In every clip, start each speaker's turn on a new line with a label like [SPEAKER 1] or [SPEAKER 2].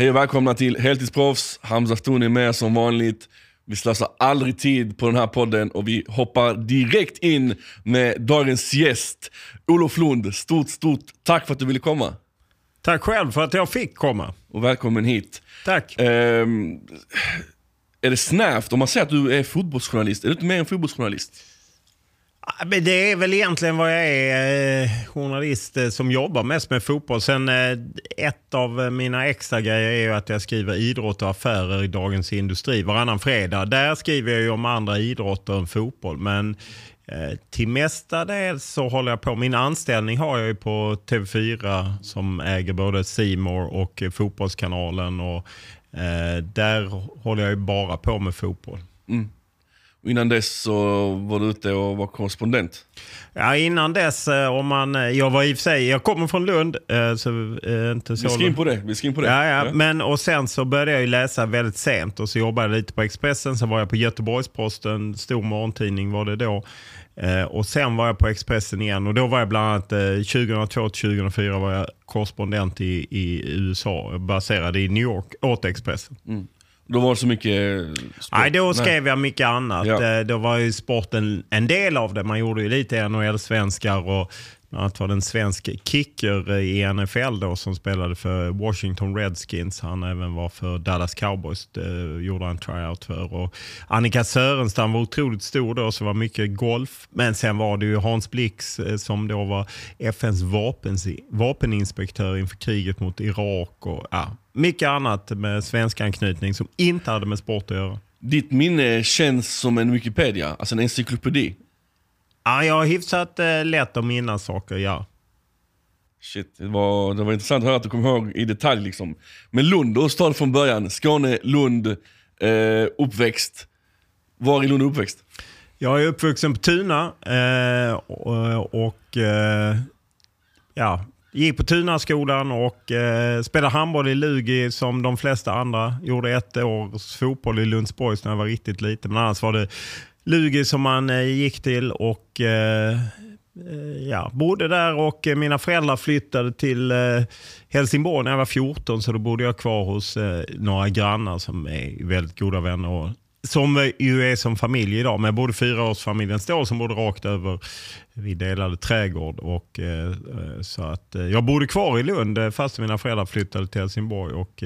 [SPEAKER 1] Hej och välkomna till Heltidsproffs. Hamza Stone är med som vanligt. Vi slösar aldrig tid på den här podden och vi hoppar direkt in med dagens gäst. Olof Lund, stort, stort tack för att du ville komma.
[SPEAKER 2] Tack själv för att jag fick komma.
[SPEAKER 1] Och välkommen hit.
[SPEAKER 2] Tack.
[SPEAKER 1] Ehm, är det snävt om man säger att du är fotbollsjournalist? Är du inte mer en fotbollsjournalist?
[SPEAKER 2] Ah, men Det är väl egentligen vad jag är, eh, journalist eh, som jobbar mest med fotboll. Sen eh, ett av mina extra grejer är ju att jag skriver idrott och affärer i Dagens Industri varannan fredag. Där skriver jag ju om andra idrotter än fotboll. Men till mesta del så håller jag på. Min anställning har jag ju på TV4 som äger både Simor och Fotbollskanalen. Och, eh, där håller jag ju bara på med fotboll.
[SPEAKER 1] Mm innan dess så var du ute och var korrespondent.
[SPEAKER 2] Ja, innan dess, eh, om man, eh, jag var i och för sig, jag kommer från Lund. eh, Så, inte så
[SPEAKER 1] Vi ska in på det. Vi ska på det.
[SPEAKER 2] Ja, ja. Men, och sen så började jag läsa väldigt sent och så jobbade jag lite på Expressen. Sen var jag på Göteborgs-Posten, stor morgontidning var det då. Och sen var jag på Expressen igen och då var jag bland annat eh, 2002-2004 var jag korrespondent i, i USA, baserad i New York åt Expressen.
[SPEAKER 1] Då var det så mycket sport.
[SPEAKER 2] Nej, då skrev jag mycket annat.
[SPEAKER 1] Ja.
[SPEAKER 2] Eh, Då var ju sporten en del av det. Man gjorde ju lite NHL-svenskar och bland annat var det en svensk kicker i NFL då som spelade för Washington Redskins. Han även var för Dallas Cowboys. Det gjorde han tryout för. Och Annika Sörenstam var otroligt stor då, så var mycket golf. Men sen var det ju Hans Blix eh, som då var FNs vapens, vapeninspektör inför kriget mot Irak. Och, ja, mycket annat med svensk anknytning som inte hade med sport att göra.
[SPEAKER 1] Ditt minne känns som en Wikipedia, alltså en encyklopedi.
[SPEAKER 2] Ja, jag har hyfsat eh, lätt att minnas saker, ja.
[SPEAKER 1] Shit, det var, det var intressant att höra att du kommer ihåg i detalj. Liksom. Men Lund, då stad från början. Skåne, Lund, eh, uppväxt. Var i Lund uppväxt?
[SPEAKER 2] Jag är uppvuxen på Tuna eh, och, och eh, ja, gick på Tunaskolan och eh, spelade handboll i Lugi som de flesta andra. Gjorde ett års fotboll i Lundsborgs när jag var riktigt liten. Men annars var det Lugi som man eh, gick till och eh, eh, ja, bodde där och mina föräldrar flyttade till Helsingborg när jag var 14 så då bodde jag kvar hos några grannar som är väldigt goda vänner. Och, som ju är som familj idag. Men jag bodde fyraårsfamiljen Ståhl som bodde rakt över. Vi delade trädgård. Och, så att, jag bodde kvar i Lund fast mina föräldrar flyttade till Helsingborg. Och,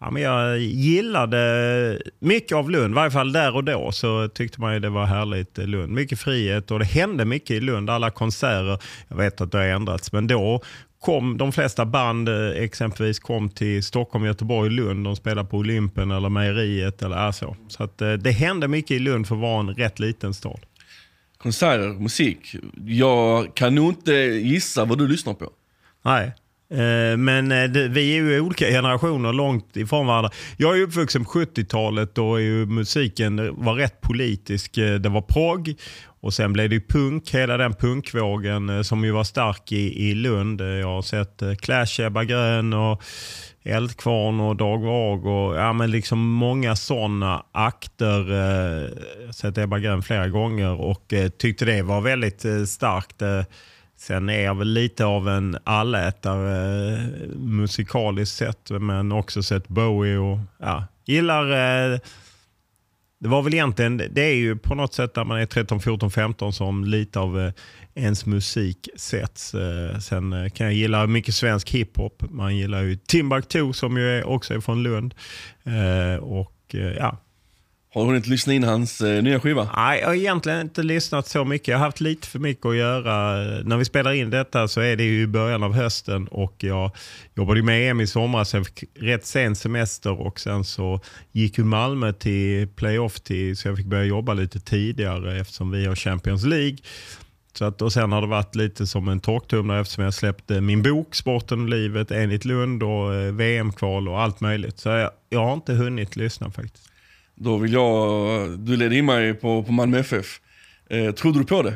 [SPEAKER 2] ja, men jag gillade mycket av Lund. I varje fall där och då så tyckte man ju det var härligt. eh, Lund. Mycket frihet och det hände mycket i Lund. Alla konserter. Jag vet att det har ändrats. Men då kom de flesta band eh, exempelvis kom till Stockholm, Göteborg, Lund. De spelade på Olympen eller Mejeriet eller så. Så att, eh, det hände mycket i Lund för att vara en rätt liten stad.
[SPEAKER 1] Konserter, musik. Jag kan nog inte gissa vad du lyssnar på.
[SPEAKER 2] Nej. Eh, men eh, vi är ju olika generationer långt ifrån varandra. Jag är uppvuxen på 70-talet då är ju musiken var rätt politisk. Eh, det var prog och sen blev det punk, hela den punkvågen som ju var stark i, i Lund. Jag har sett Clash, Ebba Grön och Eldkvarn och Dag Vag och ja, men liksom många sådana akter. Jag har sett Ebba Grön flera gånger och tyckte det var väldigt starkt. Sen är jag väl lite av en allätare eh, musikaliskt sett, men också sett Bowie och ja, gillar... Eh, det var väl egentligen, det är ju på något sätt när man är 13, 14, 15 som lite av eh, ens musik sätts. Eh, sen eh, kan jag gilla mycket svensk hiphop. Man gillar ju Timbuktu som ju också är från Lund. Eh, och ja,
[SPEAKER 1] har du hunnit lyssna in hans eh, nya skiva?
[SPEAKER 2] Nej, jag har egentligen inte lyssnat så mycket. Jag har haft lite för mycket att göra. När vi spelar in detta så är det ju i början av hösten och jag jobbade med EM i somras. Jag fick rätt sen semester och sen så gick ju Malmö till playoff till, så jag fick börja jobba lite tidigare eftersom vi har Champions League. Så att, och sen har det varit lite som en torktumlare eftersom jag släppte min bok Sporten och livet enligt Lund och eh, VM-kval och allt möjligt. Så jag, jag har inte hunnit lyssna faktiskt.
[SPEAKER 1] Då vill jag, du ledde in mig på, på Malmö FF. Eh, trodde du på det?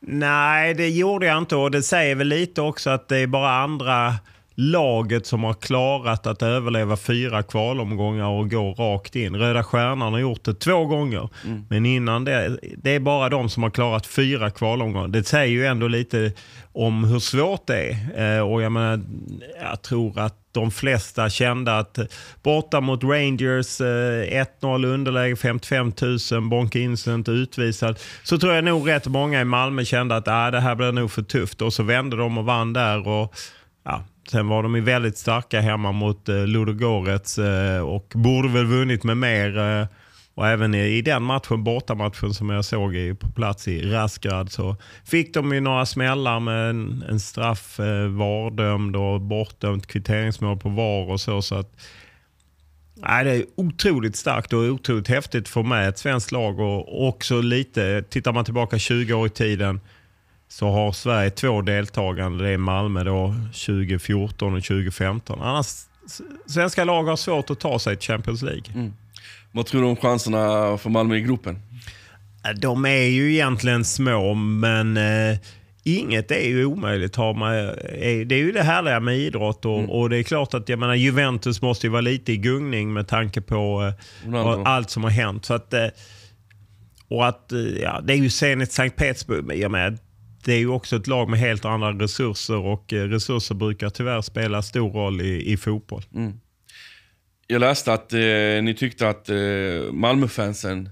[SPEAKER 2] Nej, det gjorde jag inte och det säger väl lite också att det är bara andra laget som har klarat att överleva fyra kvalomgångar och gå rakt in. Röda Stjärnan har gjort det två gånger. Mm. Men innan det, det är bara de som har klarat fyra kvalomgångar. Det säger ju ändå lite om hur svårt det är. Eh, och jag, menar, jag tror att de flesta kände att borta mot Rangers, 1-0 eh, underläge, 55 000, Bonke Incent utvisad. Så tror jag nog rätt många i Malmö kände att ah, det här blir nog för tufft. Och så vände de och vann där. Och, ja, Sen var de ju väldigt starka hemma mot eh, Ludogorets eh, och borde väl vunnit med mer. Eh, och även i, i den matchen, bortamatchen som jag såg i, på plats i Rasgrad så fick de ju några smällar med en, en straff eh, vardömd och bortdömt kvitteringsmål på VAR och så. så att, Nej, det är otroligt starkt och otroligt häftigt att få med ett svenskt lag och också lite, tittar man tillbaka 20 år i tiden, så har Sverige två deltagande. Det är Malmö då 2014 och 2015. Annars, svenska lag har svårt att ta sig till Champions League. Mm.
[SPEAKER 1] Vad tror du om chanserna för Malmö i gruppen?
[SPEAKER 2] De är ju egentligen små, men eh, inget är ju omöjligt. Har man, eh, det är ju det härliga med idrott och, mm. och, det är klart att jag menar, Juventus måste ju vara lite i gungning med tanke på eh, allt som har hänt. Så att, eh, och att, eh, ja, det är ju Zenit Sankt Petersburg. Jag menar, det är ju också ett lag med helt andra resurser och eh, resurser brukar tyvärr spela stor roll i, i fotboll. Mm.
[SPEAKER 1] Jag läste att eh, ni tyckte att eh, Malmöfansen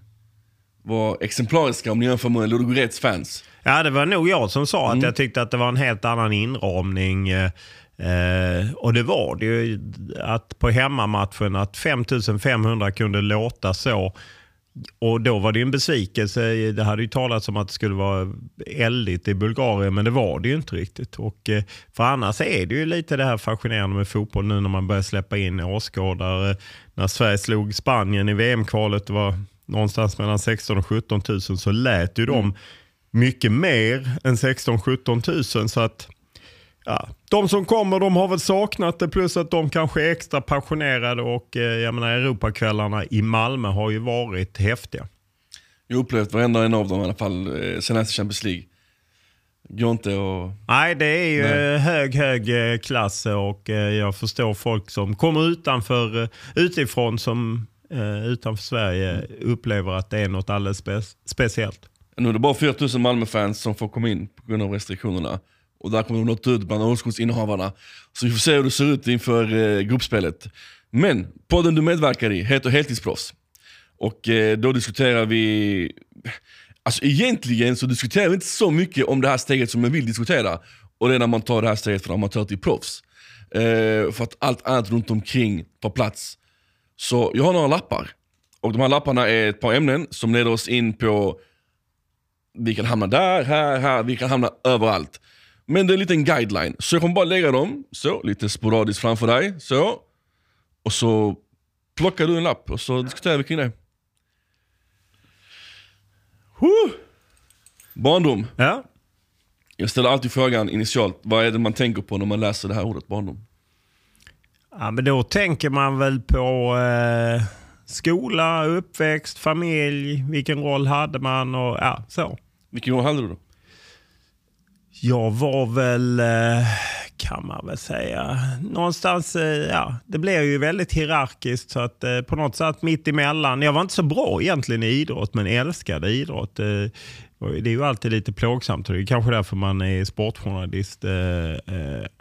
[SPEAKER 1] var exemplariska om ni jämför med Ludogorets fans.
[SPEAKER 2] Ja, det var nog jag som sa mm. att jag tyckte att det var en helt annan inramning. Eh, eh och det var det ju. Att på hemmamatchen att 5500 kunde låta så och då var det en besvikelse. Det hade ju talats om att det skulle vara eldigt i Bulgarien, men det var det ju inte riktigt. Och, eh, för annars är det ju lite det här fascinerande med fotboll nu när man börjar släppa in åskådare. När Sverige slog Spanien i VM-kvalet, det var någonstans mellan 16 och 17 000, så lät ju de mm. mycket mer än 16 17 000. Så att ja, de som kommer de har väl saknat det plus att de kanske är extra passionerade och eh, jag menar Europakvällarna i Malmö har ju varit häftiga.
[SPEAKER 1] Jag har upplevt varenda en av dem i alla fall eh, sen efter Champions League. Går inte och...
[SPEAKER 2] Nej, det är ju Nej. hög, hög eh, klass och jag förstår folk som kommer utanför, utifrån som utanför Sverige upplever att det är något alldeles spe speciellt.
[SPEAKER 1] Nu är det bara 4000 Malmö-fans som får komma in på grund av restriktionerna. Och där kommer de nått ut bland årskortsinnehavarna. Så vi får se hur det ser ut inför eh, gruppspelet. Men podden du medverkar i heter Heltidsproffs. Och eh, då diskuterar vi... Alltså egentligen så diskuterar vi inte så mycket om det här steget som jag vill diskutera. Och det är när man tar det här steget från amatör till proffs. Eh, för att allt annat runt omkring tar plats. Så jag har några lappar. Och de här lapparna är ett par ämnen som leder oss in på vi kan hamna där, här, här, vi kan hamna överallt. Men det är en liten guideline. Så jag kommer bara lägga dem så, lite sporadiskt framför dig. Så. Och så plockar du en lapp och så diskuterar vi kring det. Huh. Barndom.
[SPEAKER 2] Ja.
[SPEAKER 1] Jag ställer alltid frågan initialt, vad är det man tänker på när man läser det här ordet barndom?
[SPEAKER 2] Ja, men då tänker man väl på eh, skola, uppväxt, familj, vilken roll hade man och ja, så.
[SPEAKER 1] Vilken roll hade du då?
[SPEAKER 2] Jag var väl, eh, kan man väl säga, någonstans, eh, ja, det blev ju väldigt hierarkiskt så att eh, på något sätt mitt emellan. Jag var inte så bra egentligen i idrott men älskade idrott. Det är ju alltid lite plågsamt och det är kanske därför man är sportjournalist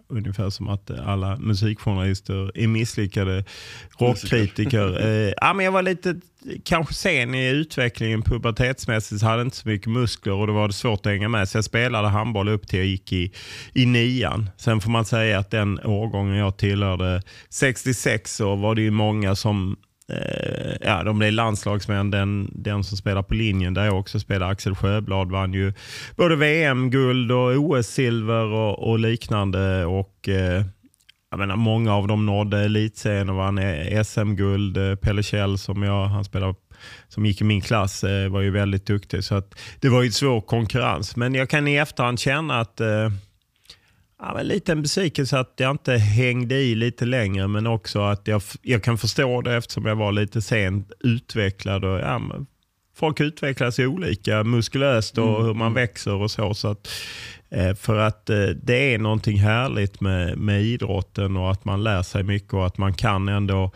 [SPEAKER 2] ungefär som att alla musikjournalister är misslyckade rockkritiker. eh, ja, men jag var lite kanske sen i utvecklingen pubertetsmässigt hade inte så mycket muskler och det var svårt att hänga med. Så jag spelade handboll upp till jag gick i, i nian. Sen får man säga att den årgången jag tillhörde, 66, så var det ju många som eh, ja, de blev landslagsmän. Den, den som spelar på linjen där jag också spelar, Axel Sjöblad, vann ju både VM-guld och OS-silver och, och, liknande. Och eh, jag menar, Många av dem nådde elitserien och vann SM-guld. Eh, Pelle Kjell som, jag, han spelar, som gick i min klass eh, var ju väldigt duktig. Så att det var ju svår konkurrens. Men jag kan i efterhand känna att eh, Ja, men lite en besvikelse att jag inte hängde i lite längre men också att jag, jag kan förstå det eftersom jag var lite sent utvecklad. Och, ja, folk utvecklas olika muskulöst och mm. hur man växer och så. så att, Eh, för att eh, det är någonting härligt med, med idrotten och att man lär sig mycket och att man kan ändå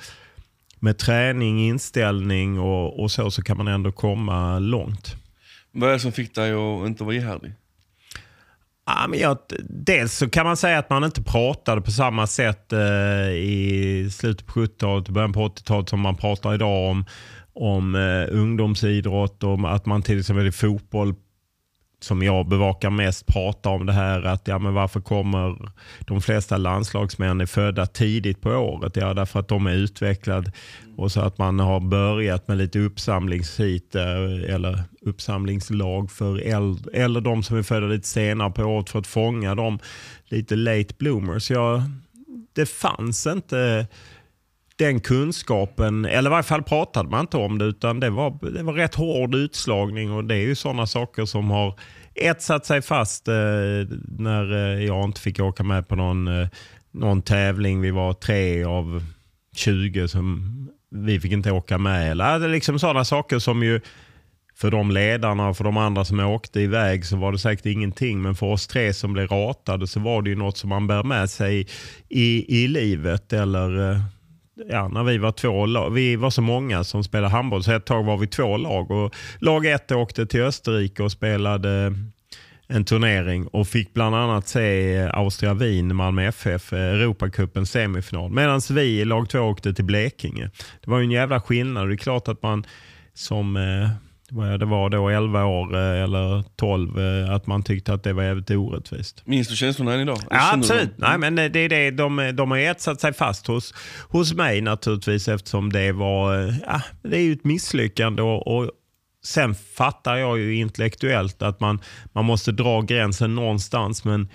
[SPEAKER 2] med träning, inställning och, och så, så kan man ändå komma långt.
[SPEAKER 1] Vad är det som fick dig att inte vara ihärdig?
[SPEAKER 2] Ja, men jag, dels så kan man säga att man inte pratade på samma sätt eh, i slutet på 70-talet och början på 80-talet som man pratar idag om, om eh, ungdomsidrott och att man till exempel i fotboll som jag bevakar mest pratar om det här att ja, men varför kommer de flesta landslagsmän är födda tidigt på året? Ja, därför att de är utvecklade och så att man har börjat med lite uppsamlingshit eh, eller uppsamlingslag för äldre, eller de som är födda lite senare på året för att fånga dem lite late bloomers. Ja, det fanns inte den kunskapen, eller i varje fall pratade man inte om det utan det var, det var rätt hård utslagning och det är ju sådana saker som har etsat sig fast eh, när eh, jag inte fick åka med på någon, eh, någon tävling. Vi var tre av 20 som vi fick inte åka med. Eller, det är liksom sådana saker som ju för de ledarna och för de andra som åkte iväg så var det säkert ingenting. Men för oss tre som blev ratade så var det ju något som man bär med sig i, i livet. Eller eh, ja, när vi var två lag. Vi var så många som spelade handboll så ett tag var vi två lag. Och lag ett åkte till Österrike och spelade en turnering och fick bland annat se Austria Wien, Malmö FF, Europacupens semifinal. Medan vi i lag två åkte till Blekinge. Det var ju en jävla skillnad. Det är klart att man som eh, det var då 11 år eh, eller 12, eh, att man tyckte att det var jävligt orättvist.
[SPEAKER 1] Minns du känslorna än idag?
[SPEAKER 2] Ja, absolut. Nej, men det är det. De, de har etsat sig fast hos, hos mig naturligtvis eftersom det var eh, ja, det är ett misslyckande. Och, och Sen fattar jag ju intellektuellt att man, man måste dra gränsen någonstans. Men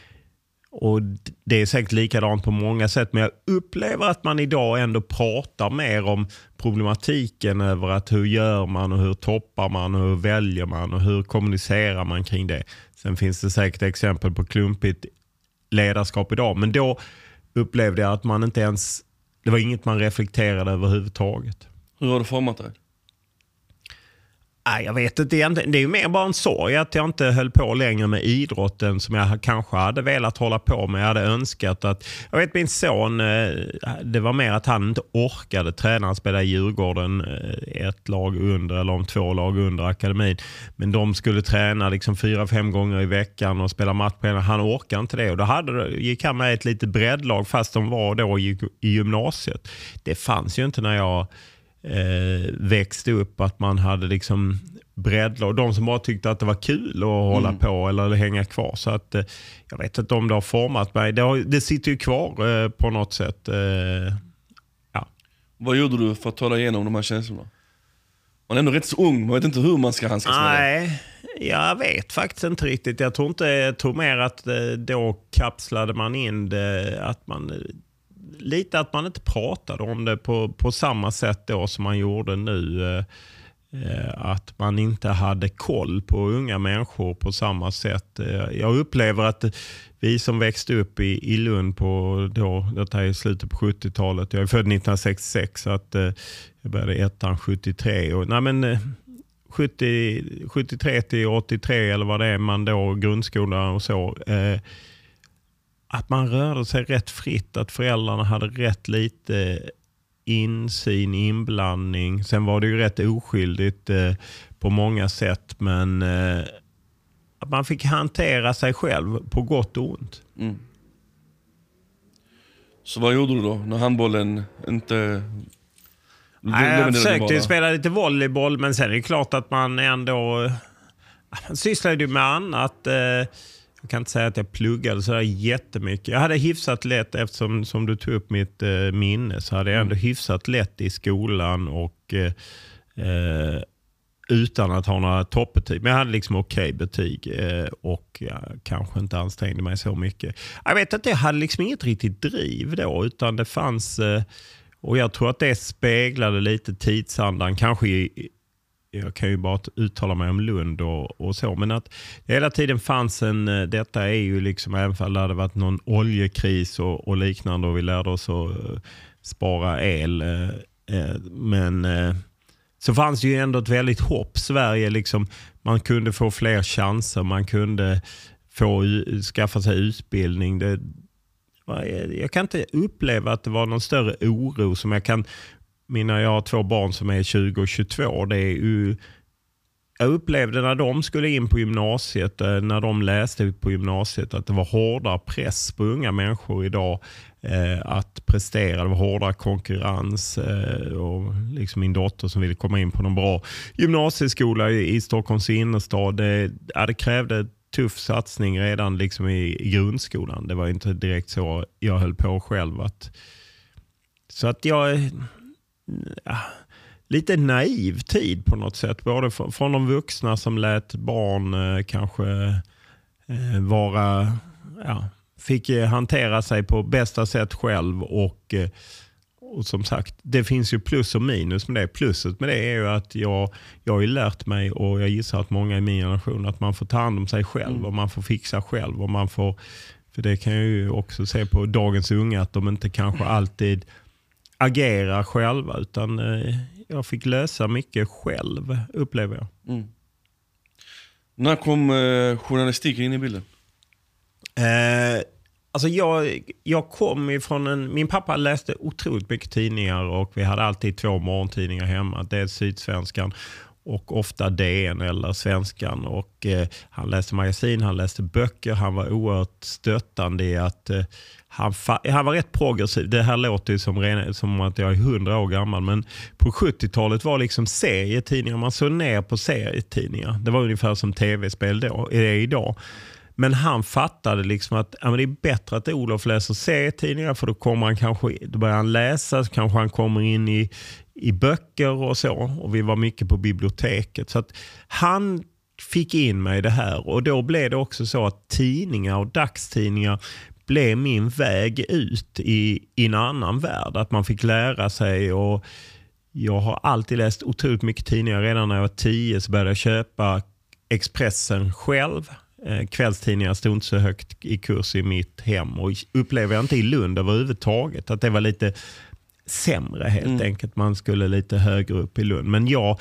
[SPEAKER 2] och Det är säkert likadant på många sätt, men jag upplever att man idag ändå pratar mer om problematiken över att hur gör man och hur toppar man och hur väljer man och hur kommunicerar man kring det. Sen finns det säkert exempel på klumpigt ledarskap idag, men då upplevde jag att man inte ens, det var inget man reflekterade överhuvudtaget.
[SPEAKER 1] Hur har det format dig?
[SPEAKER 2] Nej, jag vet inte egentligen. Det är ju mer bara en sorg att jag inte höll på längre med idrotten som jag kanske hade velat hålla på med. Jag hade önskat att... Jag vet min son, eh, det var mer att han inte orkade träna. Han spelade i Djurgården eh, ett lag under, eller om två lag under akademin. Men de skulle träna liksom fyra, fem gånger i veckan och spela match på en. Han orkade inte det. Och då hade, gick han med ett litet breddlag fast de var då i, i gymnasiet. Det fanns ju inte när jag eh, växte upp att man hade liksom breddlag. De som bara tyckte att det var kul att hålla mm. på eller hänga kvar. Så att, eh, jag vet inte om det har format mig. Det, har, det sitter ju kvar eh, på något sätt. Eh, ja.
[SPEAKER 1] Vad gjorde du för att ta dig igenom de här känslorna? Man är ändå rätt så ung, man vet inte hur man ska handskas med det.
[SPEAKER 2] Nej, jag vet faktiskt inte riktigt. Jag tror, inte, jag tror mer att eh, då kapslade man in det. Att man lite att man inte pratade om det på, på samma sätt då som man gjorde nu. Eh, eh, att man inte hade koll på unga människor på samma sätt. Eh, jag upplever att vi som växte upp i, i Lund på då, detta är slutet på 70-talet. Jag är född 1966 så att jag började ettan 73. Och, nej men, 70, 73 till 83 eller vad det är man då grundskolan och så. Eh, att man rörde sig rätt fritt, att föräldrarna hade rätt lite insyn, inblandning. Sen var det ju rätt oskyldigt eh, på många sätt, men eh, att man fick hantera sig själv på gott och ont. Mm.
[SPEAKER 1] Så vad gjorde du då när handbollen inte...
[SPEAKER 2] Nej, jag försökte spela lite volleyboll, men sen är det klart att man ändå... Man sysslade ju med annat. Eh, jag kan inte säga att jag pluggade så jättemycket. Jag hade hyfsat lätt, eftersom som du tog upp mitt eh, minne, så hade jag ändå mm. hyfsat lätt i skolan och eh, eh, utan att ha några toppbetyg. Men jag hade liksom okej okay betyg eh, och jag kanske inte ansträngde mig så mycket. Jag vet att jag hade liksom inget riktigt driv då, utan det fanns eh, och jag tror att det speglade lite tidsandan, kanske i, jag kan ju bara uttala mig om Lund och, och så, men att det hela tiden fanns en, eh, detta är ju liksom, även om det hade varit någon oljekris och, och liknande och vi lärde oss att eh, spara el. Eh, men så fanns det ju ändå ett väldigt hopp. Sverige, liksom, man kunde få fler chanser, man kunde få skaffa sig utbildning. Det, jag kan inte uppleva att det var någon större oro som jag kan... Mina, jag har två barn som är 20 och 22. Det är ju, jag upplevde när de skulle in på gymnasiet, eh, när de läste på gymnasiet, att det var hårdare press på unga människor idag eh, att prestera. Det var hårdare konkurrens. Eh, och liksom min dotter som ville komma in på någon bra gymnasieskola i, i Stockholms innerstad. Det, ja, det krävde tuff satsning redan liksom i, i grundskolan. Det var inte direkt så jag höll på själv. Att, så att jag... Ja, lite naiv tid på något sätt. Både från, från de vuxna som lät barn eh, kanske eh, vara... Ja, fick eh, hantera sig på bästa sätt själv och och som sagt, det finns ju plus och minus med det. Plusset med det är ju att jag, jag har ju lärt mig och jag gissar att många i min generation att man får ta hand om sig själv och man får fixa själv. och man får, För det kan jag ju också se på dagens unga att de inte kanske alltid agerar själva utan eh, jag fick lösa mycket själv upplever jag.
[SPEAKER 1] Mm. När kom eh, journalistiken in i bilden?
[SPEAKER 2] Eh, alltså jag, jag kom ifrån en... Min pappa läste otroligt mycket tidningar och vi hade alltid två morgontidningar hemma. Dels Sydsvenskan och ofta DN eller Svenskan. Och, eh, han läste magasin, han läste böcker. Han var oerhört stöttande i att eh, han, han var rätt progressiv. Det här låter ju som, som att jag är hundra år gammal, men på 70-talet var liksom serietidningar. Man såg ner på serietidningar. Det var ungefär som tv-spel då, är det idag. Men han fattade liksom att ja, men det är bättre att Olof läser serietidningar för då, kommer han kanske, då börjar han läsa, så kanske han kommer in i, i böcker och så. Och Vi var mycket på biblioteket. Så att han fick in mig i det här och då blev det också så att tidningar och dagstidningar blev min väg ut i, i en annan värld. Att man fick lära sig och jag har alltid läst otroligt mycket tidningar. Redan när jag var tio så började jag köpa Expressen själv. Eh, kvällstidningar stod inte så högt i kurs i mitt hem och upplever jag inte i Lund överhuvudtaget. Att det var lite sämre helt mm. enkelt. Man skulle lite högre upp i Lund. Men jag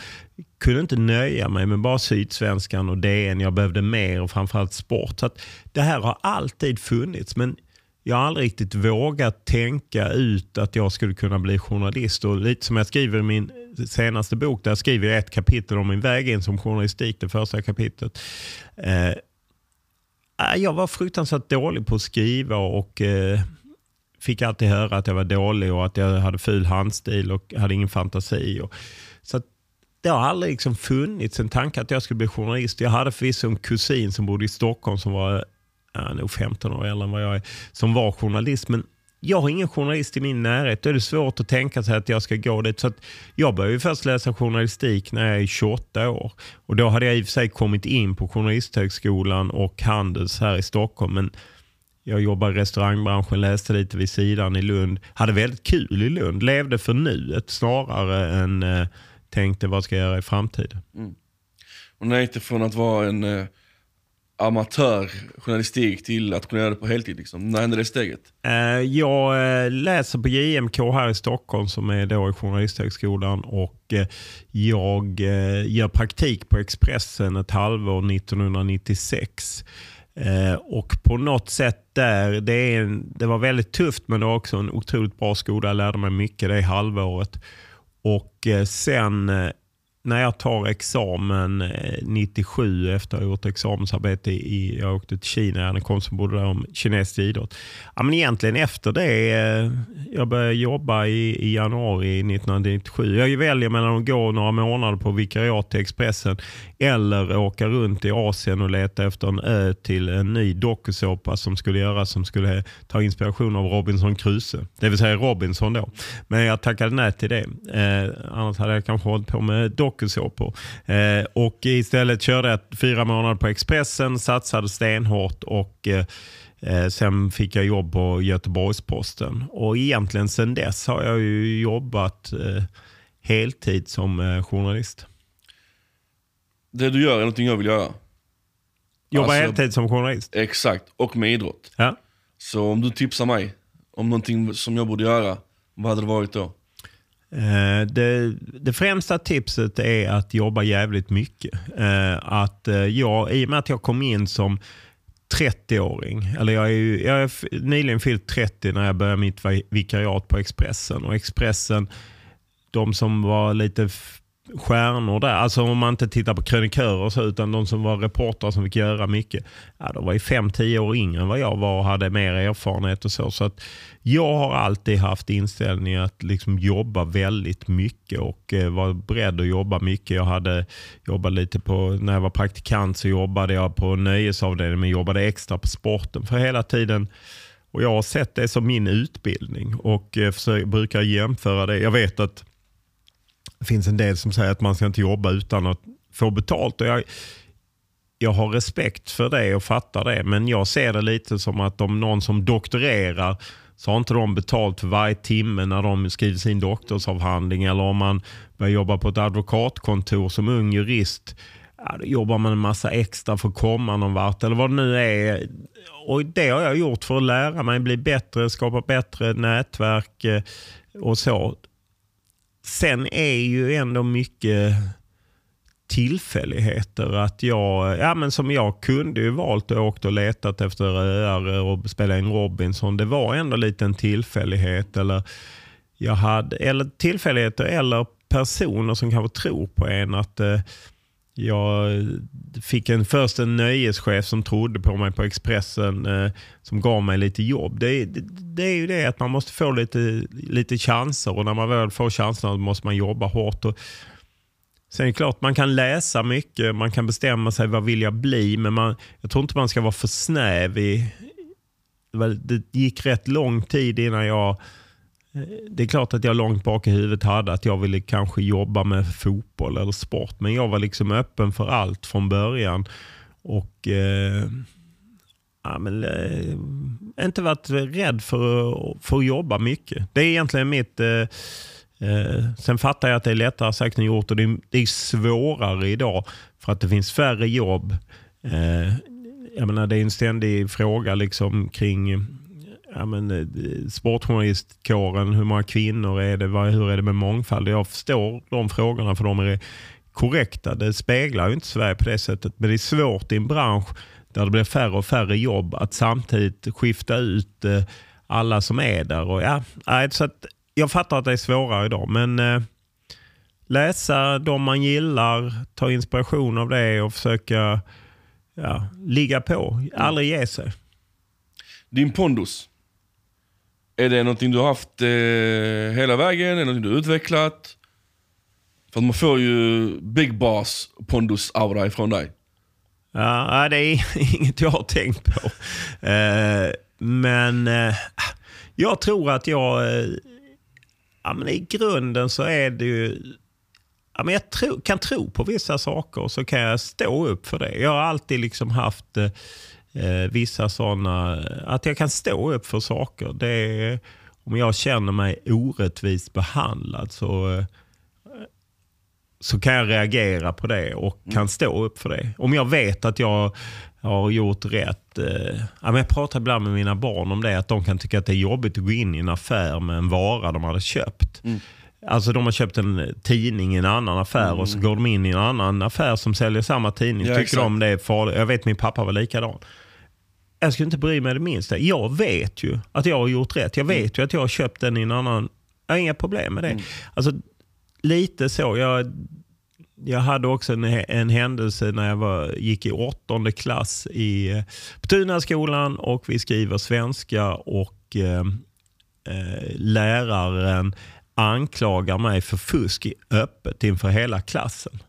[SPEAKER 2] kunde inte nöja mig med bara Sydsvenskan och DN. Jag behövde mer och framförallt sport. Så det här har alltid funnits. Men jag har aldrig riktigt vågat tänka ut att jag skulle kunna bli journalist. Och lite som jag skriver i min senaste bok, där skriver jag ett kapitel om min väg in som journalistik, det första kapitlet. Eh, jag var fruktansvärt dålig på att skriva och eh, fick alltid höra att jag var dålig och att jag hade ful handstil och hade ingen fantasi. Och, så det har aldrig liksom funnits en tanke att jag skulle bli journalist. Jag hade förvisso en kusin som bodde i Stockholm som var ja, nog 15 år äldre än vad jag är, som var journalist. Men jag har ingen journalist i min närhet. Då är det svårt att tänka sig att jag ska gå dit. Så jag började först läsa journalistik när jag är 28 år. Och Då hade jag i och för sig kommit in på Journalisthögskolan och Handels här i Stockholm. Men jag jobbade i restaurangbranschen, läste lite vid sidan i Lund. Hade väldigt kul i Lund. Levde för nuet snarare än eh, tänkte vad ska jag göra i framtiden. Mm.
[SPEAKER 1] Och när gick från att vara en eh, amatörjournalistik till att kunna göra det på heltid? Liksom? När hände det steget?
[SPEAKER 2] Eh, jag eh, läser på JMK här i Stockholm som är då i Journalisthögskolan och eh, jag gör praktik på Expressen ett halvår 1996. Eh, och på något sätt där, det, är en, det var väldigt tufft men det var också en otroligt bra skola. Jag lärde mig mycket det halvåret. Och eh, sen eh, när jag tar examen eh, 97 efter att ha gjort examensarbete i, jag åkte till Kina, jag hade en kompis som bodde där om kinesisk idrott. Ja, men egentligen efter det, eh, jag började jobba i, i januari 1997. Jag väljer mellan att gå några månader på vikariat till Expressen eller åka runt i Asien och leta efter en ö till en ny dokusåpa som skulle göras som skulle ta inspiration av Robinson Crusoe. Det vill säga Robinson då. Men jag tackade nej till det. Eh, annars hade jag kanske hållit på med dokusåpor. Eh, och istället körde jag fyra månader på Expressen, satsade stenhårt och eh, eh Sen fick jag jobb på Göteborgs-Posten och egentligen sen dess har jag ju jobbat eh, heltid som journalist.
[SPEAKER 1] Det du gör är någonting jag vill göra.
[SPEAKER 2] Jobba alltså, heltid som journalist?
[SPEAKER 1] Exakt, och med idrott.
[SPEAKER 2] Ja.
[SPEAKER 1] Så om du tipsar mig om någonting som jag borde göra, vad hade det varit då?
[SPEAKER 2] Eh, det, det, främsta tipset är att jobba jävligt mycket. Eh, att eh, jag, I och med att jag kom in som 30-åring. Eller jag är, ju, jag är nyligen fyllt 30 när jag började mitt vikariat på Expressen. Och Expressen, de som var lite stjärnor där, alltså om man inte tittar på krönikörer och så, utan de som var reportrar som fick göra mycket. Ja, de var ju 5-10 år yngre än vad jag var och hade mer erfarenhet och så. Så att jag har alltid haft inställningen att liksom jobba väldigt mycket och eh, beredd att jobba mycket. Jag hade jobbat lite på, när jag var praktikant så jobbade jag på nöjesavdelningen men jobbade extra på sporten. För hela tiden och Jag har sett det som min utbildning och eh, försöker, brukar jämföra det. Jag vet att det finns en del som säger att man ska inte jobba utan att få betalt. Och jag, jag har respekt för det och fattar det. Men jag ser det lite som att om någon som doktorerar så har inte de betalt för varje timme när de skriver sin doktorsavhandling. Eller om man börjar jobba på ett advokatkontor som ung jurist. Ja, då jobbar man en massa extra för att komma någon vart. Eller vad det nu är. Och Det har jag gjort för att lära mig bli bättre, skapa bättre nätverk eh, och så. Sen är ju ändå mycket tillfälligheter. Att jag, ja men som jag kunde ju valt och åkt och letat efter öar och spela in Robinson. Det var ändå lite en tillfällighet. Eller, jag hade, eller tillfälligheter eller personer som kanske tror på en. att eh, jag fick en, först en nöjeschef som trodde på mig på Expressen eh, som gav mig lite jobb. Det, det, det är ju det att man måste få lite, lite chanser och när man väl får chanserna måste man jobba hårt. Och, Sen är det klart, man kan läsa mycket, man kan bestämma sig vad vill jag bli, men man, jag tror inte man ska vara för snäv. I, det det gick rätt lång tid innan jag... Det är klart att jag långt bak i huvudet hade att jag ville kanske jobba med fotboll eller sport, men jag var liksom öppen för allt från början. Och eh, ja, men, eh, inte varit rädd för, att- för att jobba mycket. Det är egentligen mitt... Eh, Eh, sen fattar jag att det är lättare sagt än gjort och det är, det är svårare idag för att det finns färre jobb. Eh, jag menar, det är en ständig fråga liksom kring ja, men, eh, sportjournalistkåren. Hur många kvinnor är det? Hur är det med mångfald? Jag förstår de frågorna för de är korrekta. Det speglar ju inte Sverige på det sättet. Men det är svårt i en bransch där det blir färre och färre jobb att samtidigt skifta ut eh, alla som är där. Och, ja, så att, jag fattar att det är svårare idag, men eh, läsa de man gillar, ta inspiration av det och försöka ja, ligga på. Aldrig ge sig.
[SPEAKER 1] Din pondus. Är det någonting du har haft eh, hela vägen? Är det någonting du har utvecklat? För att man får ju Big Boss pondus-aura ifrån dig.
[SPEAKER 2] Ja, nej, det är inget jag har tänkt på. Eh, men eh, jag tror att jag... Eh, ja, men I grunden så är det ju... Ja, men jag tro, kan tro på vissa saker och så kan jag stå upp för det. Jag har alltid liksom haft eh, eh, vissa sådana... Att jag kan stå upp för saker. Det är, om jag känner mig orättvist behandlad så... Eh, så kan jag reagera på det och kan stå upp för det. Om jag vet att jag har gjort rätt. Eh, jag pratar ibland med mina barn om det, att de kan tycka att det är jobbigt att gå in i en affär med en vara de hade köpt. Alltså de har köpt en tidning i en annan affär och så går de in i en annan affär som säljer samma tidning.
[SPEAKER 1] Ja,
[SPEAKER 2] Tycker
[SPEAKER 1] exakt.
[SPEAKER 2] de det är farligt. Jag vet min pappa var likadan. Jag skulle inte bry mig det minsta. Jag vet ju att jag har gjort rätt. Jag vet ju att jag har köpt den i en annan... Jag har inga problem med det. Alltså, lite så. Jag, jag hade också en, en händelse när jag var, gick i åttonde klass i, eh, på Tunaskolan och vi skriver svenska och eh, eh, läraren anklagar mig för fusk i öppet inför hela klassen.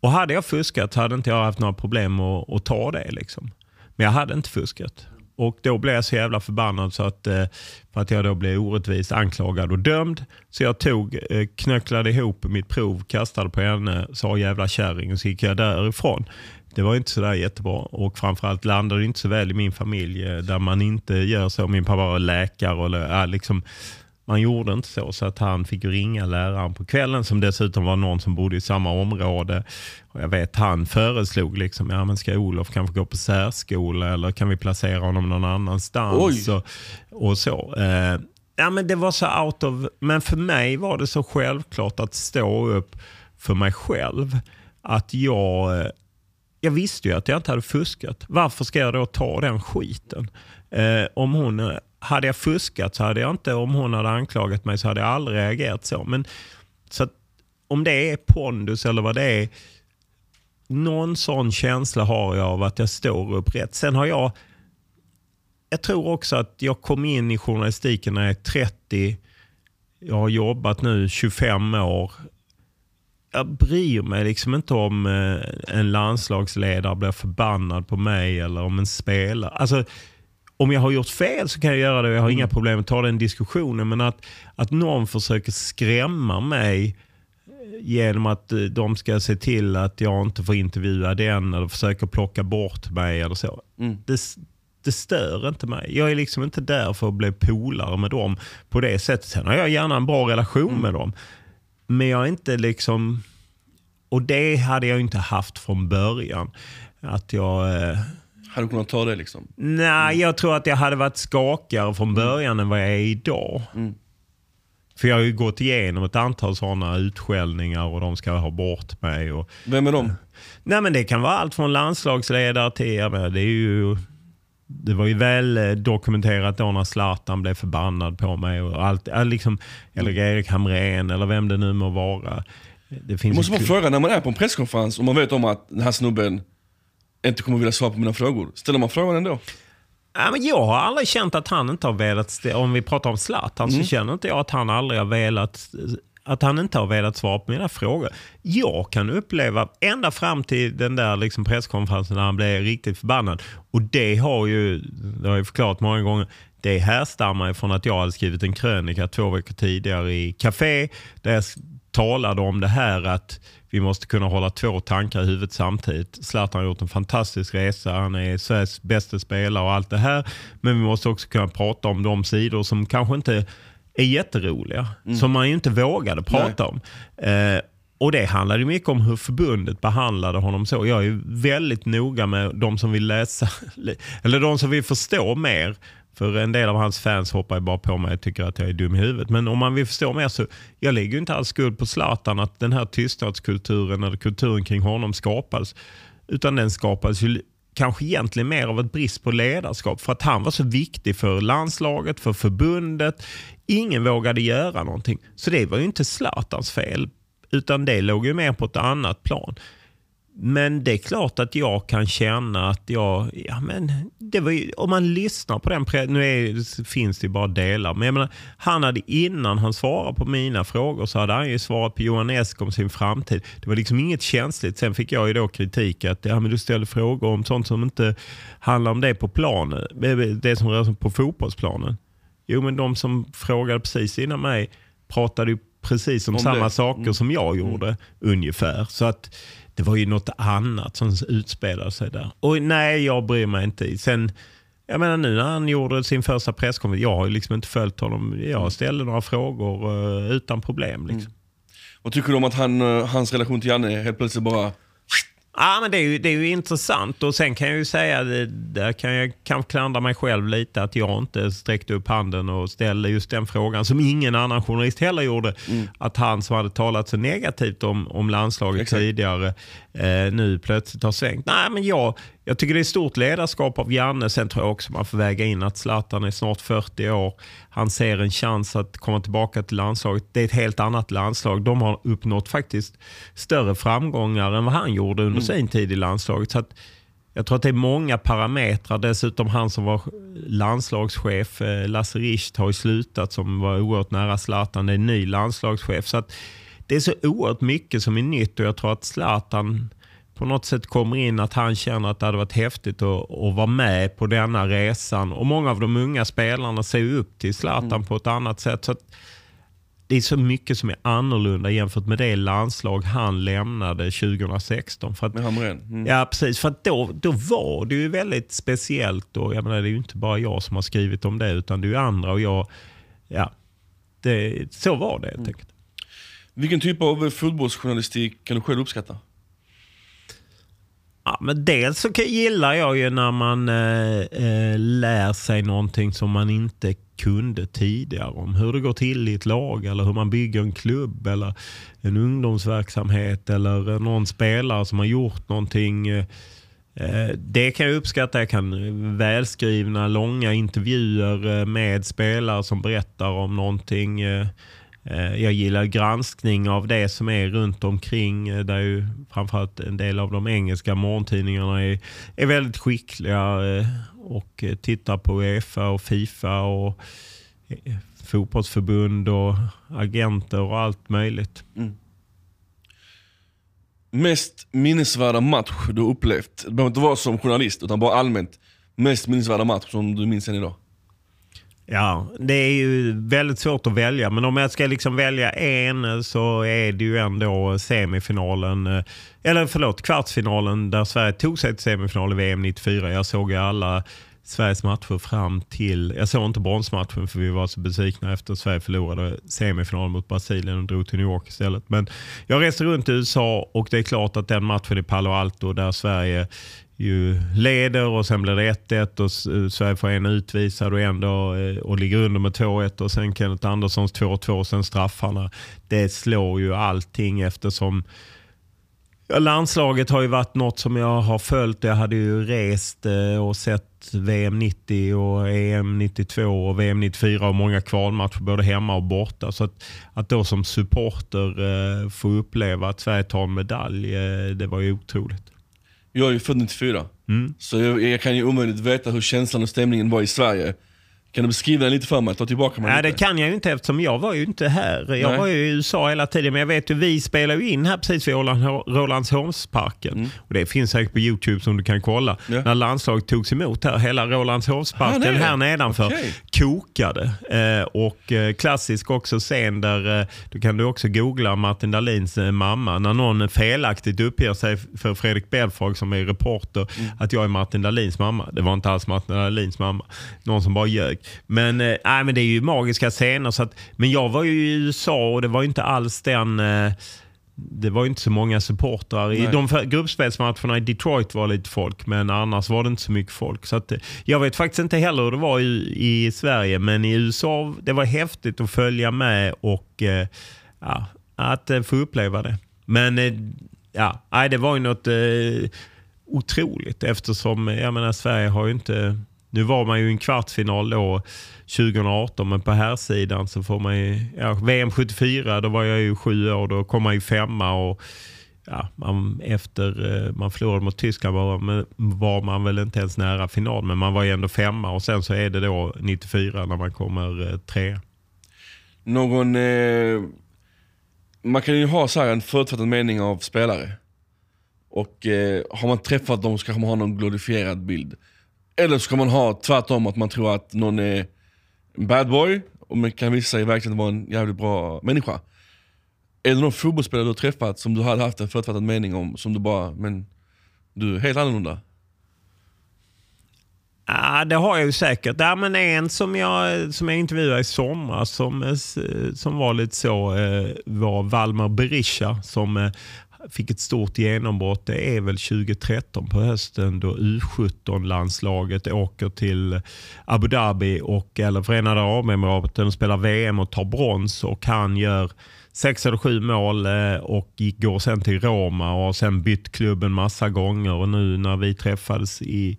[SPEAKER 2] Och hade jag fuskat hade inte jag haft några problem att, att ta det. Liksom. Men jag hade inte fuskat. Och då blev jag så jävla förbannad så att, eh, för att jag då blev orättvist anklagad och dömd. Så jag tog, eh, knöcklade ihop mitt prov, kastade på henne, sa jävla kärring och så gick jag därifrån. Det var inte sådär jättebra och framförallt landade det inte så väl i min familj eh, där man inte gör så. Min pappa var läkare och liksom, man gjorde inte så, så att han fick ringa läraren på kvällen som dessutom var någon som bodde i samma område. Och jag vet han föreslog liksom, ja men ska Olof kanske gå på särskola eller kan vi placera honom någon annanstans? Och, och så. Eh, ja men det var så out of, men för mig var det så självklart att stå upp för mig själv. Att jag, eh, jag visste ju att jag inte hade fuskat. Varför ska jag då ta den skiten? Eh, om hon, eh, hade jag fuskat så hade jag inte, om hon hade anklagat mig så hade jag aldrig reagerat så. Men så att, om det är pondus eller vad det är, någon sån känsla har jag av att jag står upp rätt. Sen har jag, jag tror också att jag kom in i journalistiken när jag är 30. Jag har jobbat nu 25 år jag bryr mig liksom inte om eh, en landslagsledare blir förbannad på mig eller om en spelare. Alltså, om jag har gjort fel så kan jag göra det och jag har inga mm. problem att ta den diskussionen. Men att, att någon försöker skrämma mig genom att eh, de ska se till att jag inte får intervjua den eller försöker plocka bort mig eller så. Mm. Det, det stör inte mig. Jag är liksom inte där för att bli polare med dem på det sättet. Sen har jag gärna en bra relation mm. med dem. Men jag är inte liksom... Och det hade jag inte haft från början. Att jag... Eh,
[SPEAKER 1] hade du kunnat ta det liksom?
[SPEAKER 2] Nej, mm. jag tror att jag hade varit skakigare från mm. början än vad jag är idag. Mm. För jag har ju gått igenom ett antal sådana utskällningar och de ska ha bort mig. Och,
[SPEAKER 1] Vem är de?
[SPEAKER 2] Nej, men det kan vara allt från landslagsledare till... det är ju det var ju väl eh, dokumenterat då när Zlatan blev förbannad på mig. Och allt, liksom, eller Erik Hamrén eller vem det nu må vara.
[SPEAKER 1] Det jag måste bara fråga, när man är på en presskonferens och man vet om att den här snubben inte kommer vilja svara på mina frågor. Ställer man frågan ändå?
[SPEAKER 2] Ja, men jag har aldrig känt att han inte har velat, om vi pratar om Zlatan, mm. så känner inte jag att han aldrig har velat att han inte har velat svara på mina frågor. Jag kan uppleva ända fram till den där liksom presskonferensen när han blev riktigt förbannad. Och det har ju, det har jag förklarat många gånger, det härstammar från att jag hade skrivit en krönika två veckor tidigare i Café där jag talade om det här att vi måste kunna hålla två tankar i huvudet samtidigt. Zlatan har gjort en fantastisk resa, han är Sveriges bästa spelare och allt det här. Men vi måste också kunna prata om de sidor som kanske inte är jätteroliga. Mm. Som man ju inte vågade prata Nej. om. Eh, och det handlade mycket om hur förbundet behandlade honom så. Jag är väldigt noga med de som vill läsa, eller de som vill förstå mer. För en del av hans fans hoppar ju bara på mig och tycker att jag är dum i huvudet. Men om man vill förstå mer så, jag lägger inte alls skuld på Zlatan att den här tystnadskulturen eller kulturen kring honom skapades. Utan den skapades ju kanske egentligen mer av ett brist på ledarskap. För att han var så viktig för landslaget, för förbundet. Ingen vågade göra någonting. Så det var ju inte Zlatans fel. Utan det låg ju mer på ett annat plan. Men det är klart att jag kan känna att jag, ja men det var ju, om man lyssnar på den, nu är, finns det ju bara delar, men jag menar, han hade innan han svarade på mina frågor så hade han ju svarat på Johan Esk om sin framtid. Det var liksom inget känsligt. Sen fick jag ju då kritik att ja, men du ställde frågor om sånt som inte handlar om det på planen, det som rör sig på fotbollsplanen. Jo men de som frågade precis innan mig pratade ju precis om, om samma det. saker mm. som jag gjorde mm. ungefär. Så att det var ju något annat som utspelade sig där. Och nej, jag bryr mig inte. Sen, jag menar nu när han gjorde sin första presskonferens, jag har ju liksom inte följt honom. Jag ställde några frågor uh, utan problem. Liksom. Mm.
[SPEAKER 1] Vad tycker du om att han, uh, hans relation till Janne helt plötsligt bara
[SPEAKER 2] Ja, men det är, ju, det är ju intressant och sen kan jag ju säga, det, där kan jag kanske klandra mig själv lite, att jag inte sträckte upp handen och ställde just den frågan som ingen annan journalist heller gjorde. Mm. Att han som hade talat så negativt om, om landslaget Exakt. tidigare eh, nu plötsligt har svängt. Nej, men jag, jag tycker det är stort ledarskap av Janne. Sen tror jag också man får väga in att Zlatan är snart 40 år. Han ser en chans att komma tillbaka till landslaget. Det är ett helt annat landslag. De har uppnått faktiskt större framgångar än vad han gjorde under mm. sin tid i landslaget. Så jag tror att det är många parametrar. Dessutom han som var landslagschef, eh, Lasse Richt, har ju slutat som var oerhört nära Zlatan. Det är en ny landslagschef. Så det är så oerhört mycket som är nytt och jag tror att Zlatan på något sätt kommer in att han känner att det hade varit häftigt att, att vara med på denna resan. Och Många av de unga spelarna ser upp till Zlatan mm. på ett annat sätt. Så det är så mycket som är annorlunda jämfört med det landslag han lämnade 2016. För att,
[SPEAKER 1] med Hamrén? Mm.
[SPEAKER 2] Ja, precis. För då, då var det ju väldigt speciellt. Och jag menar, det är ju inte bara jag som har skrivit om det, utan det är ju andra. och jag, ja, det, Så var det helt mm. enkelt.
[SPEAKER 1] Vilken typ av fotbollsjournalistik kan du själv uppskatta?
[SPEAKER 2] Ja, men dels så gillar jag ju när man eh, eh, lär sig någonting som man inte kunde tidigare. Om hur det går till i ett lag eller hur man bygger en klubb eller en ungdomsverksamhet eller eh, någon spelare som har gjort någonting. Eh, eh det kan jag uppskatta. Jag kan välskrivna långa intervjuer med spelare som berättar om någonting. Eh, jag gillar granskning av det som är runt omkring. Eh, där ju framförallt en del av de engelska morgontidningarna är, är väldigt skickliga eh, och tittar på Uefa och Fifa och fotbollsförbund och agenter och allt möjligt. Mm.
[SPEAKER 1] Mest minnesvärda match du upplevt? Det behöver inte vara som journalist, utan bara allmänt. Mest minnesvärda match som du minns än idag?
[SPEAKER 2] Ja, det är ju väldigt svårt att välja. Men om jag ska liksom välja en så är det ju ändå semifinalen. Eh, eller förlåt, kvartsfinalen där Sverige tog sig till semifinal i VM 94. Jag såg ju alla Sveriges matcher fram till... Jag såg inte bronsmatchen för vi var så besvikna efter att Sverige förlorade semifinalen mot Brasilien och drog till New York istället. Men jag reste runt i USA och det är klart att den matchen i Palo Alto där Sverige ju leder och sen blir det 1-1 och eh, Sverige får en utvisad och, ändå, eh, och ligger under med 2-1 och sen Kenneth Anderssons 2-2 och sen straffarna. Det slår ju allting eftersom ja, landslaget har ju varit något som jag har följt. Jag hade ju rest eh, och sett VM 90 och EM 92 och VM 94 och många kvalmatcher både hemma och borta. Så att, att då som supporter få uppleva att Sverige tar en medalj, det var ju otroligt.
[SPEAKER 1] Jag är ju född 94, mm. så jag, jag, kan ju omöjligt veta hur känslan och stämningen var i Sverige. Kan du beskriva den lite för mig? Ta tillbaka mig
[SPEAKER 2] Nej, lite. det kan jag ju inte eftersom jag var ju inte här. Jag Nej. var ju i USA hela tiden. Men jag vet ju, vi spelar ju in här precis vid Rålambshovsparken. Mm. Och det finns säkert på YouTube som du kan kolla. Ja. När landslaget togs emot här. Hela Rålambshovsparken ah, här nedanför okay. kokade. Eh, och eh, klassisk också scen där, eh, du kan du också googla Martin Dahlins eh, mamma. När någon felaktigt uppger sig för Fredrik Belfrage som är reporter mm. att jag är Martin Dahlins mamma. Det var inte alls Martin Dahlins mamma. Någon som bara ljög. Men, äh, men det är ju magiska scener. Så att, men jag var ju i USA och det var inte alls den... Äh, det var inte så många supportrar. I de gruppspelsmatcherna i Detroit var lite folk, men annars var det inte så mycket folk. Så att, jag vet faktiskt inte heller hur det var i, i Sverige, men i USA det var häftigt att följa med och eh, ja, att eh, få uppleva det. Men eh, ja, det var ju något eh, otroligt eftersom jag menar, Sverige har ju inte nu var man ju i en kvartsfinal då 2018 men på här sidan så får man ju, ja, VM 74 då var jag ju sju år, då kom man ju femma och ja, man, efter eh, man förlorade mot Tyskland var, var man väl inte ens nära final men man var ju ändå femma och sen så är det då 94 när man kommer eh, tre.
[SPEAKER 1] Någon, eh, man kan ju ha så en förutfattad mening av spelare. Och eh, har man träffat dem så kanske man har någon glorifierad bild. Eller så kan man ha tvärtom, att man tror att någon är en bad boy och man kan visa sig verkligen vara en jävligt bra människa. Är det någon fotbollsspelare du har träffat som du hade haft en förutfattad mening om, som du bara, men du är helt annorlunda?
[SPEAKER 2] Ja, det har jag ju säkert. Ja, men en som jag, som jag intervjuade i somras som, eh, som var lite så eh, var Valmar Berisha som eh, fick ett stort genombrott det är väl 2013 på hösten då U17-landslaget åker till Abu Dhabi och, eller Förenade Arabemiraten och spelar VM och tar brons och han gör sex eller sju mål eh, och går sen till Roma och har sen bytt klubben massa gånger. Och nu när vi träffades i,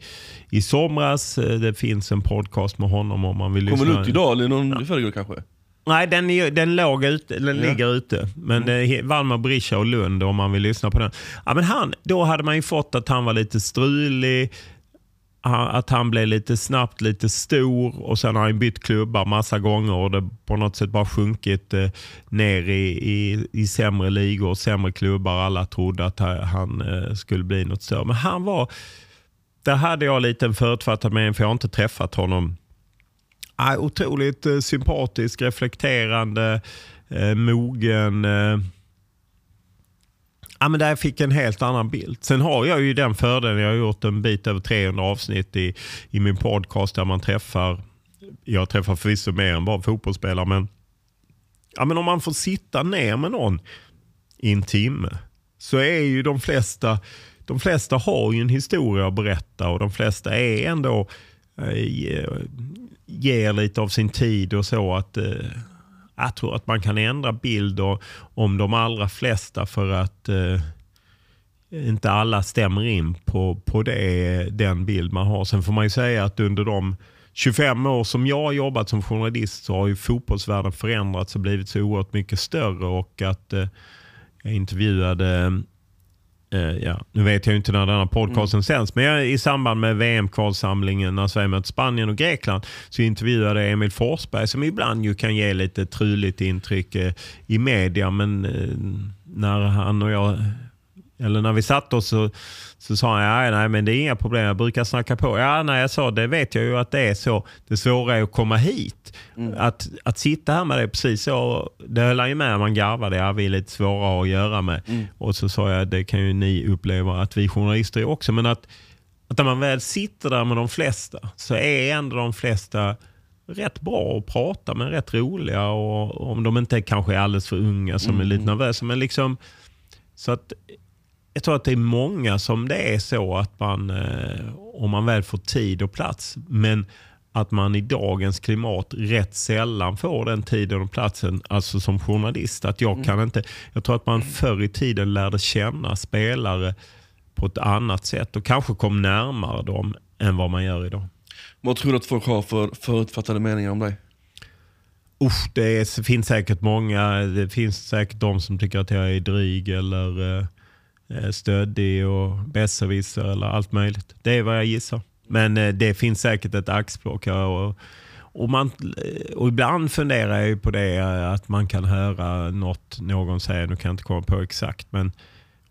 [SPEAKER 2] i somras, eh, det finns en podcast med honom om man vill
[SPEAKER 1] Kommer
[SPEAKER 2] lyssna.
[SPEAKER 1] Kommer den ut idag eller någon ja. förrgår kanske?
[SPEAKER 2] Nej, den, den, låg ute, den ja. ligger ute. Men mm. Valmar Brischa och Lund om man vill lyssna på den. Ja, men han, då hade man ju fått att han var lite strulig, att han blev lite snabbt lite stor och sen har han bytt klubbar massa gånger och det på något sätt bara sjunkit eh, ner i, i, i sämre ligor, sämre klubbar. Alla trodde att han eh, skulle bli något större. Men han var, där hade jag lite en förutfattad mening för jag har inte träffat honom Ah, otroligt eh, sympatisk, reflekterande, eh, mogen. Eh. Ja, men där fick en helt annan bild. Sen har jag ju den fördelen, jag har gjort en bit över 300 avsnitt i, i min podcast där man träffar, jag träffar förvisso mer än bara fotbollsspelare, men, ja, men om man får sitta ner med någon i en timme så är ju de flesta, de flesta har ju en historia att berätta och de flesta är ändå Eh, ger lite av sin tid och så. att eh, Jag tror att man kan ändra bilder om de allra flesta för att eh, inte alla stämmer in på, på det, den bild man har. Sen får man ju säga att under de 25 år som jag har jobbat som journalist så har ju fotbollsvärlden förändrats och blivit så oerhört mycket större. och att eh, Jag intervjuade Ja, nu vet jag inte när denna podcasten mm. sänds, men jag, i samband med VM-kvalsamlingen när Sverige mötte Spanien och Grekland så intervjuade Emil Forsberg som ibland ju kan ge lite truligt intryck eh, i media. Men eh, när han och jag eller när vi satt oss så, så sa han, ja, nej men det är inga problem, jag brukar snacka på. Ja, nej, jag sa, det vet jag ju att det är så. Det svåra är att komma hit. Mm. Att, att sitta här med det precis så, det höll han ju med man garvade, ja vi är lite svåra att göra med. Mm. Och så sa jag, det kan ju ni uppleva att vi journalister är också. Men att, att när man väl sitter där med de flesta så är ändå de flesta rätt bra att prata med, rätt roliga och om de inte kanske är alldeles för unga som mm. är lite nervösa. Men liksom, så att jag tror att det är många som det är så att man, eh, om man väl får tid och plats, men att man i dagens klimat rätt sällan får den tiden och platsen, alltså som journalist. Att jag mm. kan inte, jag tror att man förr i tiden lärde känna spelare på ett annat sätt och kanske kom närmare dem än vad man gör idag.
[SPEAKER 1] Vad tror du att folk har för förutfattade meningar om dig?
[SPEAKER 2] Usch, det är, finns säkert många. Det finns säkert de som tycker att jag är dryg eller Eh, Eh, stöddig och besserwisser eller allt möjligt. Det är vad jag gissar. Men eh, det finns säkert ett axplock. Och, och, man, eh, och ibland funderar jag på det att man kan höra något någon säger, nu kan jag inte komma på exakt, men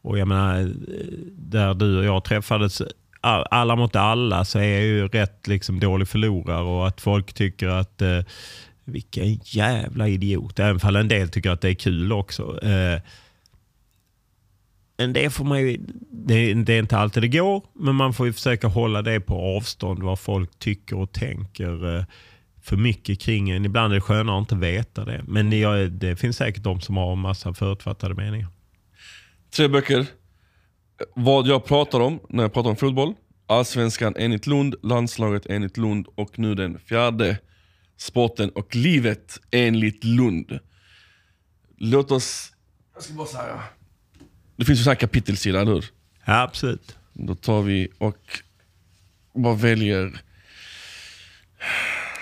[SPEAKER 2] och jag menar, där du och jag träffades, alla mot alla, så är jag ju rätt liksom dålig förlorare och att folk tycker att eh, vilken jävla idiot. Även fall en del tycker att det är kul också. Eh, men det får man ju, det, det, är inte alltid det går, men man får ju försöka hålla det på avstånd vad folk tycker och tänker eh, för mycket kring en. Ibland är det skönare att inte veta det. Men det, det finns säkert de som har en massa förutfattade meningar.
[SPEAKER 1] Tre böcker. Vad jag pratar om när jag pratar om fotboll. Allsvenskan enligt Lund, landslaget enligt Lund och nu den fjärde. Sporten och livet enligt Lund. Låt oss... Jag ska bara säga... Det finns ju en kapitelsida, eller hur?
[SPEAKER 2] Ja, absolut.
[SPEAKER 1] Då tar vi och bara väljer...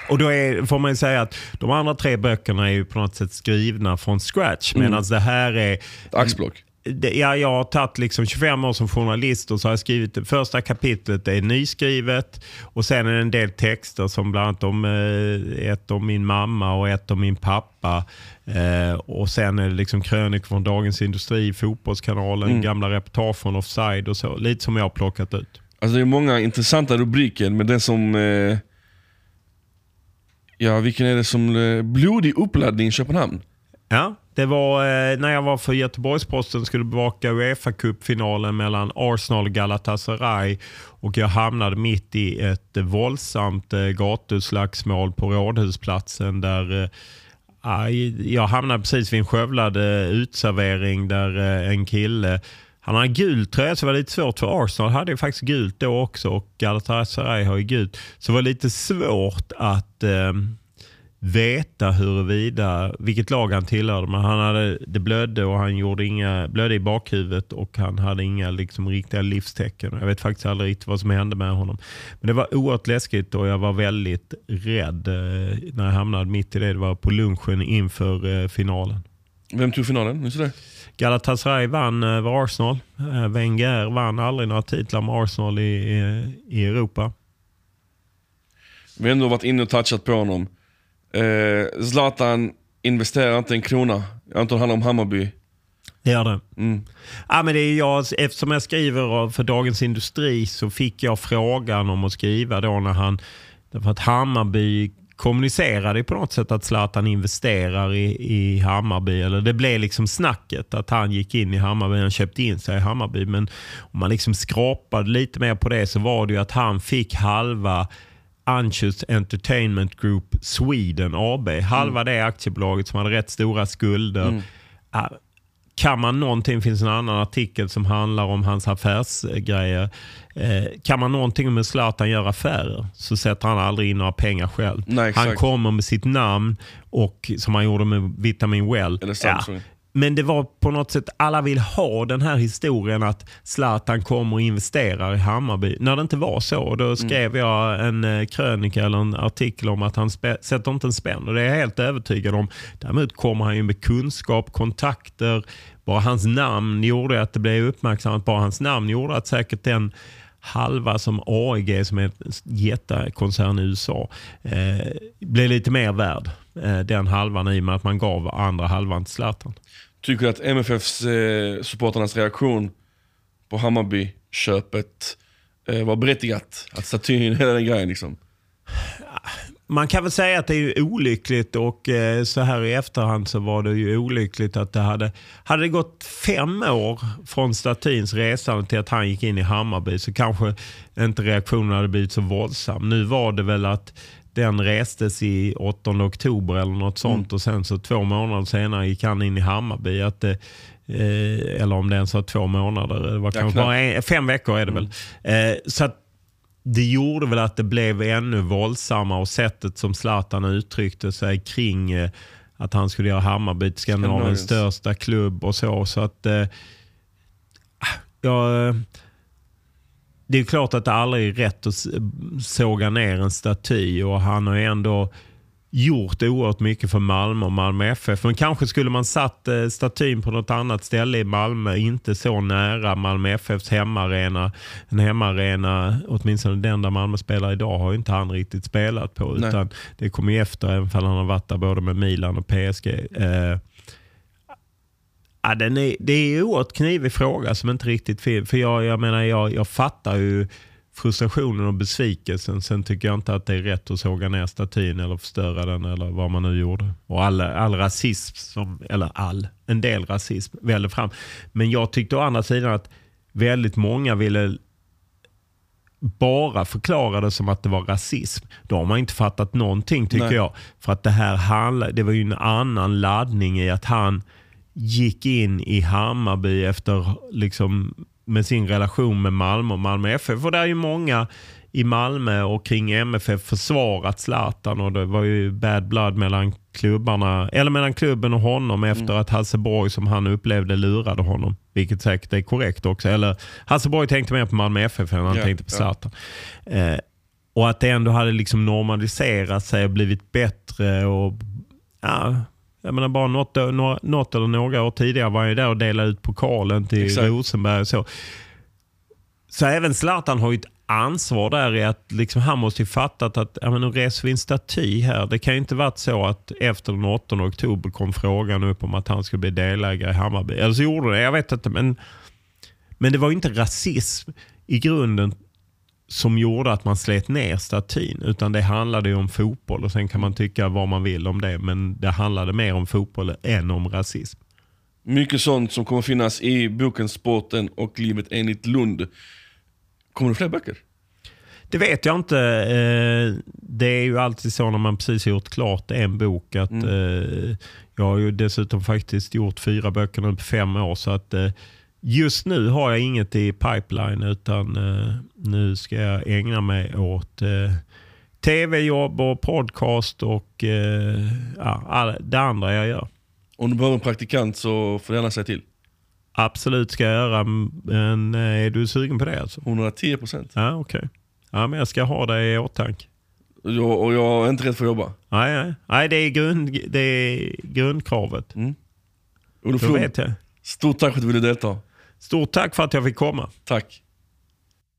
[SPEAKER 2] Och då är, får man säga att de andra tre böckerna är ju på något sätt skrivna från scratch. Mm. Medan det här är...
[SPEAKER 1] Ett axplock?
[SPEAKER 2] Ja, jag har tagit liksom 25 år som journalist och så har jag skrivit det första kapitlet är nyskrivet och sen är det en del texter som bland annat om eh, ett om min mamma och ett om min pappa. Eh, och sen är det liksom krönikor från Dagens Industri, Fotbollskanalen, mm. gamla reportage från Offside och så. Lite som jag har plockat ut.
[SPEAKER 1] Alltså det är många intressanta rubriker, men den som... Eh, ja, vilken är det som... Blodig uppladdning i Köpenhamn.
[SPEAKER 2] Ja, det var eh, när jag var för Göteborgs-Posten skulle bevaka Uefa-cupfinalen mellan Arsenal och Galatasaray. Och jag hamnade mitt i ett eh, våldsamt eh, gatuslagsmål på Rådhusplatsen där eh, jag hamnade precis vid en skövlad eh, utservering där eh, en kille han hade gul tröja så det var lite svårt för Arsenal hade ju faktiskt gult då också och Galatasaray har ju gult. Så det var lite svårt att eh, veta huruvida, vilket lag han tillhörde. Men han hade, det blödde och han gjorde inga, blödde i bakhuvudet och han hade inga liksom, riktiga livstecken. Jag vet faktiskt aldrig riktigt vad som hände med honom. Men det var oerhört läskigt och jag var väldigt rädd eh, när jag hamnade mitt i det. Det var på lunchen inför eh, finalen.
[SPEAKER 1] Vem tog finalen? Minns det?
[SPEAKER 2] Galatasaray vann över Arsenal. Eh, Wenger vann aldrig några titlar med Arsenal i, i, i Europa.
[SPEAKER 1] Vi har ändå varit inne och touchat på honom. Eh, Zlatan investerar inte en krona. Jag antar det handlar om Hammarby.
[SPEAKER 2] Det gör det. Mm. Ja, men det är jag, eftersom jag skriver för Dagens Industri så fick jag frågan om att skriva då när han... Därför att Hammarby kommunicerade på något sätt att Zlatan investerar i, i Hammarby. Eller det blev liksom snacket att han gick in i Hammarby, han köpte in sig i Hammarby. Men om man liksom skrapade lite mer på det så var det ju att han fick halva Anschutz Entertainment Group Sweden AB. Halva mm. det aktiebolaget som hade rätt stora skulder. Mm. kan man någonting, finns en annan artikel som handlar om hans affärsgrejer. Eh, kan man någonting om hur Zlatan gör affärer så sätter han aldrig in några pengar själv.
[SPEAKER 1] Nej,
[SPEAKER 2] han kommer med sitt namn och som han gjorde med Vitamin Well.
[SPEAKER 1] Eller Samsung.
[SPEAKER 2] Men det var på något sätt, alla vill ha den här historien att Zlatan kommer och investerar i Hammarby. När det inte var så, då skrev jag en eh, krönika eller en artikel om att han sätter inte en spänn. Och det är jag helt övertygad om. Däremot kommer han ju med kunskap, kontakter. Bara hans namn gjorde att det blev uppmärksammat. Bara hans namn gjorde att säkert den halva som AEG, som är en jättekoncern i USA, eh, blev lite mer värd. Eh, den halvan i och med att man gav andra halvan till Zlatan.
[SPEAKER 1] Tycker du att MFFs eh, supporternas reaktion på Hammarby-köpet eh, var berättigat? Att statyn, hela den grejen liksom.
[SPEAKER 2] Man kan väl säga att det är olyckligt och eh, så här i efterhand så var det ju olyckligt att det hade, hade det gått fem år från statyns resande till att han gick in i Hammarby så kanske inte reaktionen hade blivit så våldsam. Nu var det väl att den restes i 8 oktober eller något sånt och sen så två månader senare gick han in i Hammarby. Att det, eh, eller om det ens var två månader, det var kanske
[SPEAKER 1] knappt.
[SPEAKER 2] bara en, fem veckor är det väl. Eh, så att det gjorde väl att det blev ännu våldsammare och sättet som Zlatan uttryckte sig kring eh, att han skulle göra Hammarby till Skandinaviens största klubb och så. så att eh, ja, eh, Det är klart att det aldrig är rätt att såga ner en staty och han har ändå gjort oerhört mycket för Malmö och Malmö FF. Men kanske skulle man satt eh, statyn på något annat ställe i Malmö, inte så nära Malmö FFs hemmaarena. En hemmaarena, åtminstone den där Malmö spelar idag, har inte han riktigt spelat på.
[SPEAKER 1] Nej.
[SPEAKER 2] Utan det kommer ju efter, även om han har varit där både med Milan och PSG. Eh, Ja, den är, det är en oerhört knivig fråga som inte riktigt. För jag, jag menar, jag, jag fattar ju frustrationen och besvikelsen. Sen tycker jag inte att det är rätt att såga ner statyn eller förstöra den eller vad man nu gjorde. Och all, all rasism, som, eller all, en del rasism vällde fram. Men jag tyckte å andra sidan att väldigt många ville bara förklara det som att det var rasism. Då har man inte fattat någonting tycker
[SPEAKER 1] Nej.
[SPEAKER 2] jag. För att det här handlar, det var ju en annan laddning i att han gick in i Hammarby efter liksom med sin relation med Malmö och Malmö FF. Och det är ju många i Malmö och kring MFF försvarat Zlatan och det var ju bad blood mellan klubbarna, eller mellan klubben och honom efter att Hasseborg som han upplevde lurade honom. Vilket säkert är korrekt också. Eller Hasseborg tänkte mer på Malmö FF än han
[SPEAKER 1] Ja,
[SPEAKER 2] tänkte på
[SPEAKER 1] ja.
[SPEAKER 2] Zlatan. Eh, och att det ändå hade liksom normaliserat sig och blivit bättre. och ja, jag menar bara något, något eller några år tidigare var jag där och delade ut pokalen till
[SPEAKER 1] Exakt.
[SPEAKER 2] Rosenberg. Och så. så även Zlatan har ju ett ansvar där i att liksom, han måste ju fattat att ja, men nu reser vi en staty här. Det kan ju inte varit så att efter den 8 oktober kom frågan upp om att han skulle bli delägare i Hammarby. Eller så gjorde det, jag vet inte. Men, men det var ju inte rasism i grunden som gjorde att man slet ner statyn. Utan det handlade om fotboll och sen kan man tycka vad man vill om det. Men det handlade mer om fotboll än om rasism.
[SPEAKER 1] Mycket sånt som kommer finnas i boken Sporten och livet enligt Lund. Kommer det fler böcker?
[SPEAKER 2] Det vet jag inte. Eh, Det är ju alltid så när man precis har gjort klart en bok att eh, jag har ju dessutom faktiskt gjort fyra böcker nu på fem år. Så att eh, just nu har jag inget i pipeline utan eh, nu ska jag ägna mig åt eh, tv-jobb och podcast och eh, ja, det andra jag gör.
[SPEAKER 1] Om du behöver en praktikant så får du gärna säga till.
[SPEAKER 2] Absolut ska jag göra, men eh, är du sugen på det alltså?
[SPEAKER 1] 110 procent.
[SPEAKER 2] Ja, okej. Ja, men jag ska ha det i åtanke.
[SPEAKER 1] Och och jag är inte rädd för att jobba.
[SPEAKER 2] Nej, nej. nej det, är grund, det är grundkravet.
[SPEAKER 1] Olof Lund,
[SPEAKER 2] vet jag.
[SPEAKER 1] stort tack för att du ville delta.
[SPEAKER 2] Stort tack för att jag fick komma.
[SPEAKER 1] Tack.